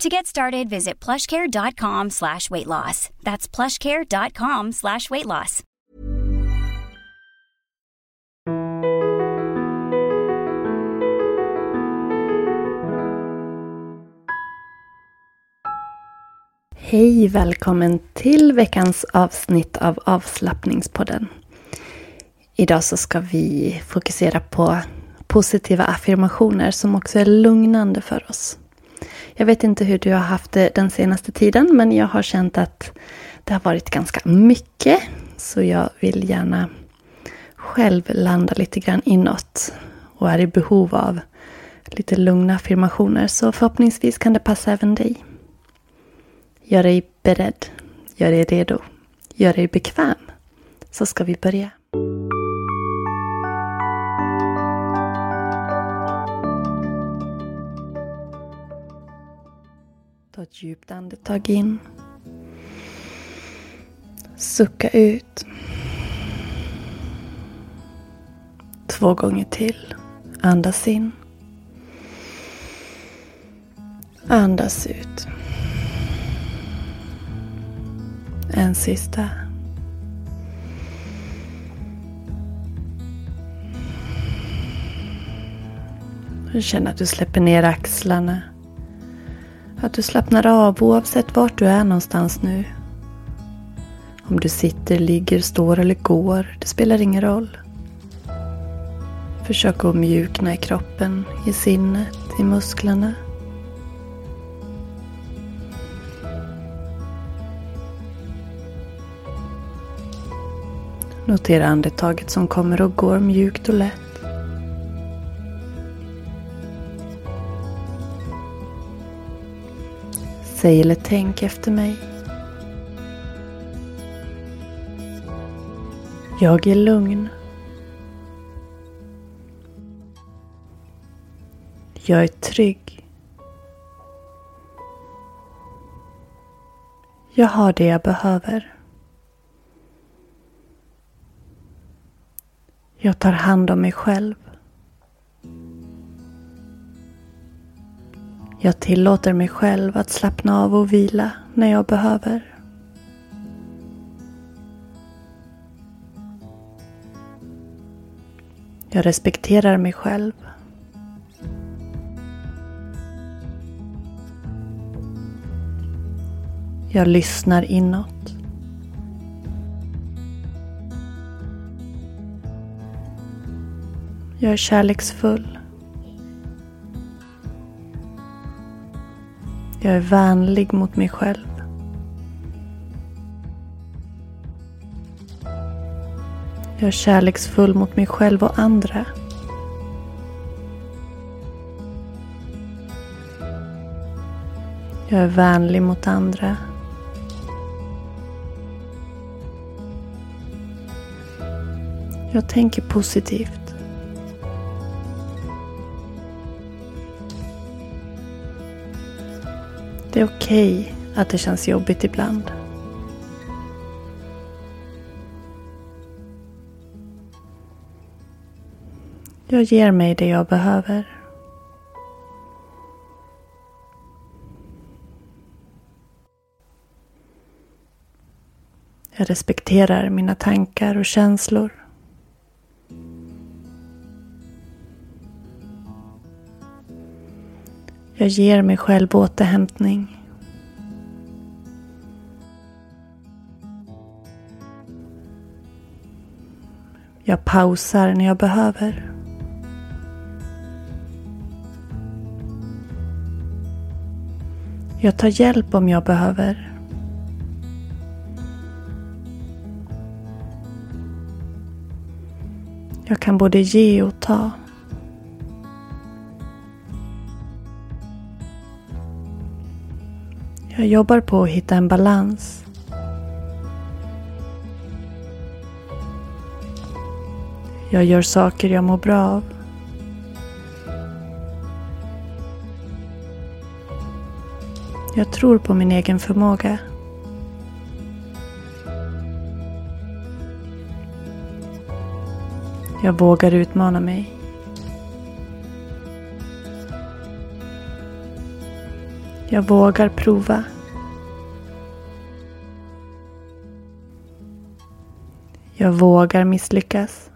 To get started, visit plushcare.com slash weight loss. That's plushcare.com slash weight loss. Hej, välkommen till veckans avsnitt av avslappningspodden. Idag så ska vi fokusera på positiva affirmationer som också är lugnande för oss. Jag vet inte hur du har haft det den senaste tiden men jag har känt att det har varit ganska mycket. Så jag vill gärna själv landa lite grann inåt och är i behov av lite lugna affirmationer. Så förhoppningsvis kan det passa även dig. Gör dig beredd. Gör dig redo. Gör dig bekväm. Så ska vi börja. Ett djupt andetag in. Sucka ut. Två gånger till. Andas in. Andas ut. En sista. Känn att du släpper ner axlarna. Att du slappnar av oavsett vart du är någonstans nu. Om du sitter, ligger, står eller går, det spelar ingen roll. Försök att mjukna i kroppen, i sinnet, i musklerna. Notera andetaget som kommer och går mjukt och lätt. Säg eller tänk efter mig. Jag är lugn. Jag är trygg. Jag har det jag behöver. Jag tar hand om mig själv. Jag tillåter mig själv att slappna av och vila när jag behöver. Jag respekterar mig själv. Jag lyssnar inåt. Jag är kärleksfull. Jag är vänlig mot mig själv. Jag är kärleksfull mot mig själv och andra. Jag är vänlig mot andra. Jag tänker positivt. Det är okej okay att det känns jobbigt ibland. Jag ger mig det jag behöver. Jag respekterar mina tankar och känslor. Jag ger mig själv återhämtning. Jag pausar när jag behöver. Jag tar hjälp om jag behöver. Jag kan både ge och ta. Jag jobbar på att hitta en balans. Jag gör saker jag mår bra av. Jag tror på min egen förmåga. Jag vågar utmana mig. Jag vågar prova. Jag vågar misslyckas.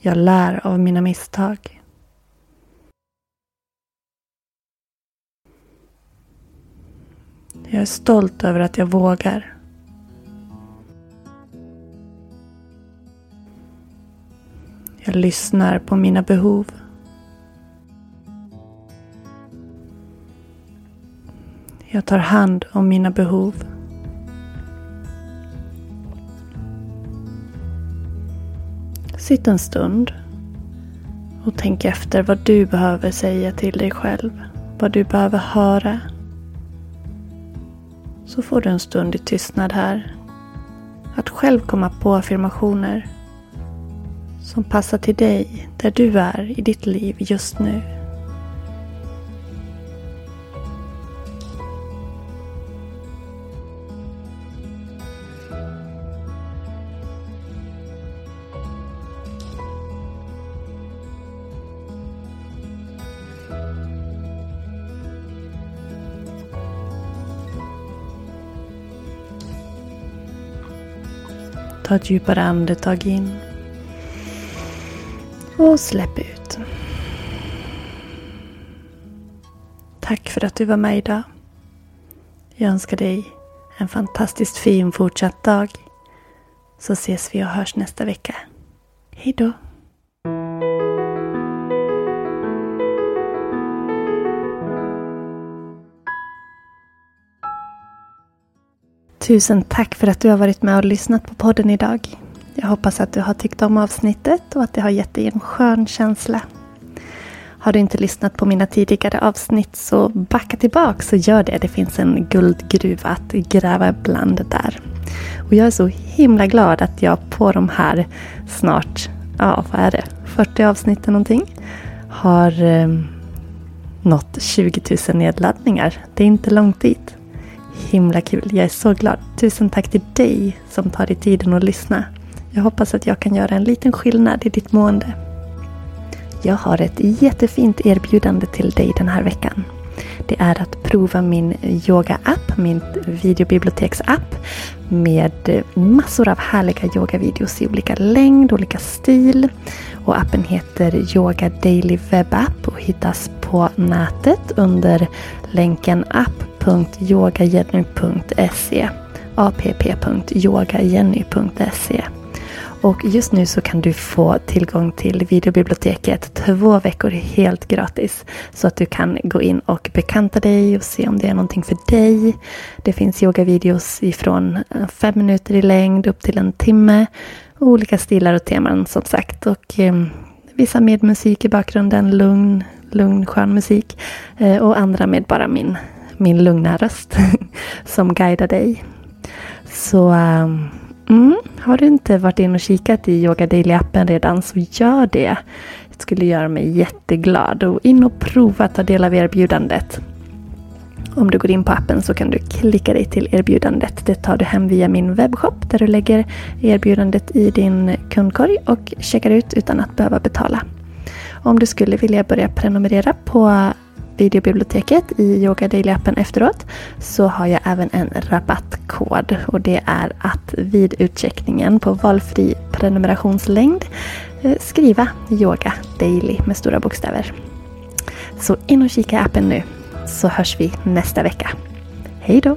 Jag lär av mina misstag. Jag är stolt över att jag vågar. Lyssnar på mina behov. Jag tar hand om mina behov. Sitt en stund och tänk efter vad du behöver säga till dig själv. Vad du behöver höra. Så får du en stund i tystnad här. Att själv komma på affirmationer som passar till dig där du är i ditt liv just nu. Ta ett djupare andetag in. Och släpp ut. Tack för att du var med idag. Jag önskar dig en fantastiskt fin fortsatt dag. Så ses vi och hörs nästa vecka. Hejdå. Tusen tack för att du har varit med och lyssnat på podden idag. Jag hoppas att du har tyckt om avsnittet och att det har gett dig en skön känsla. Har du inte lyssnat på mina tidigare avsnitt så backa tillbaka och gör det. Det finns en guldgruva att gräva bland där. Och jag är så himla glad att jag på de här snart, ja vad är det, 40 avsnitten någonting, har eh, nått 20 000 nedladdningar. Det är inte långt dit. Himla kul, jag är så glad. Tusen tack till dig som tar dig tiden att lyssna. Jag hoppas att jag kan göra en liten skillnad i ditt mående. Jag har ett jättefint erbjudande till dig den här veckan. Det är att prova min yoga-app, min videobiblioteksapp med massor av härliga yogavideos i olika längd, olika stil. Och appen heter Yoga Daily Web App och hittas på nätet under länken app.yogajenny.se app.yogajenny.se och just nu så kan du få tillgång till videobiblioteket två veckor helt gratis. Så att du kan gå in och bekanta dig och se om det är någonting för dig. Det finns yogavideos ifrån eh, fem minuter i längd upp till en timme. Olika stilar och teman som sagt. Och eh, vissa med musik i bakgrunden, lugn, lugn skön musik. Eh, och andra med bara min, min lugna röst som guidar dig. Så eh, Mm. Har du inte varit in och kikat i Yoga Daily-appen redan så gör det. Det skulle göra mig jätteglad. Och in och prova att ta del av erbjudandet. Om du går in på appen så kan du klicka dig till erbjudandet. Det tar du hem via min webbshop där du lägger erbjudandet i din kundkorg och checkar ut utan att behöva betala. Om du skulle vilja börja prenumerera på videobiblioteket i Yoga Daily-appen efteråt så har jag även en rabattkod och det är att vid utcheckningen på valfri prenumerationslängd eh, skriva Yoga Daily med stora bokstäver. Så in och kika i appen nu så hörs vi nästa vecka. Hej då!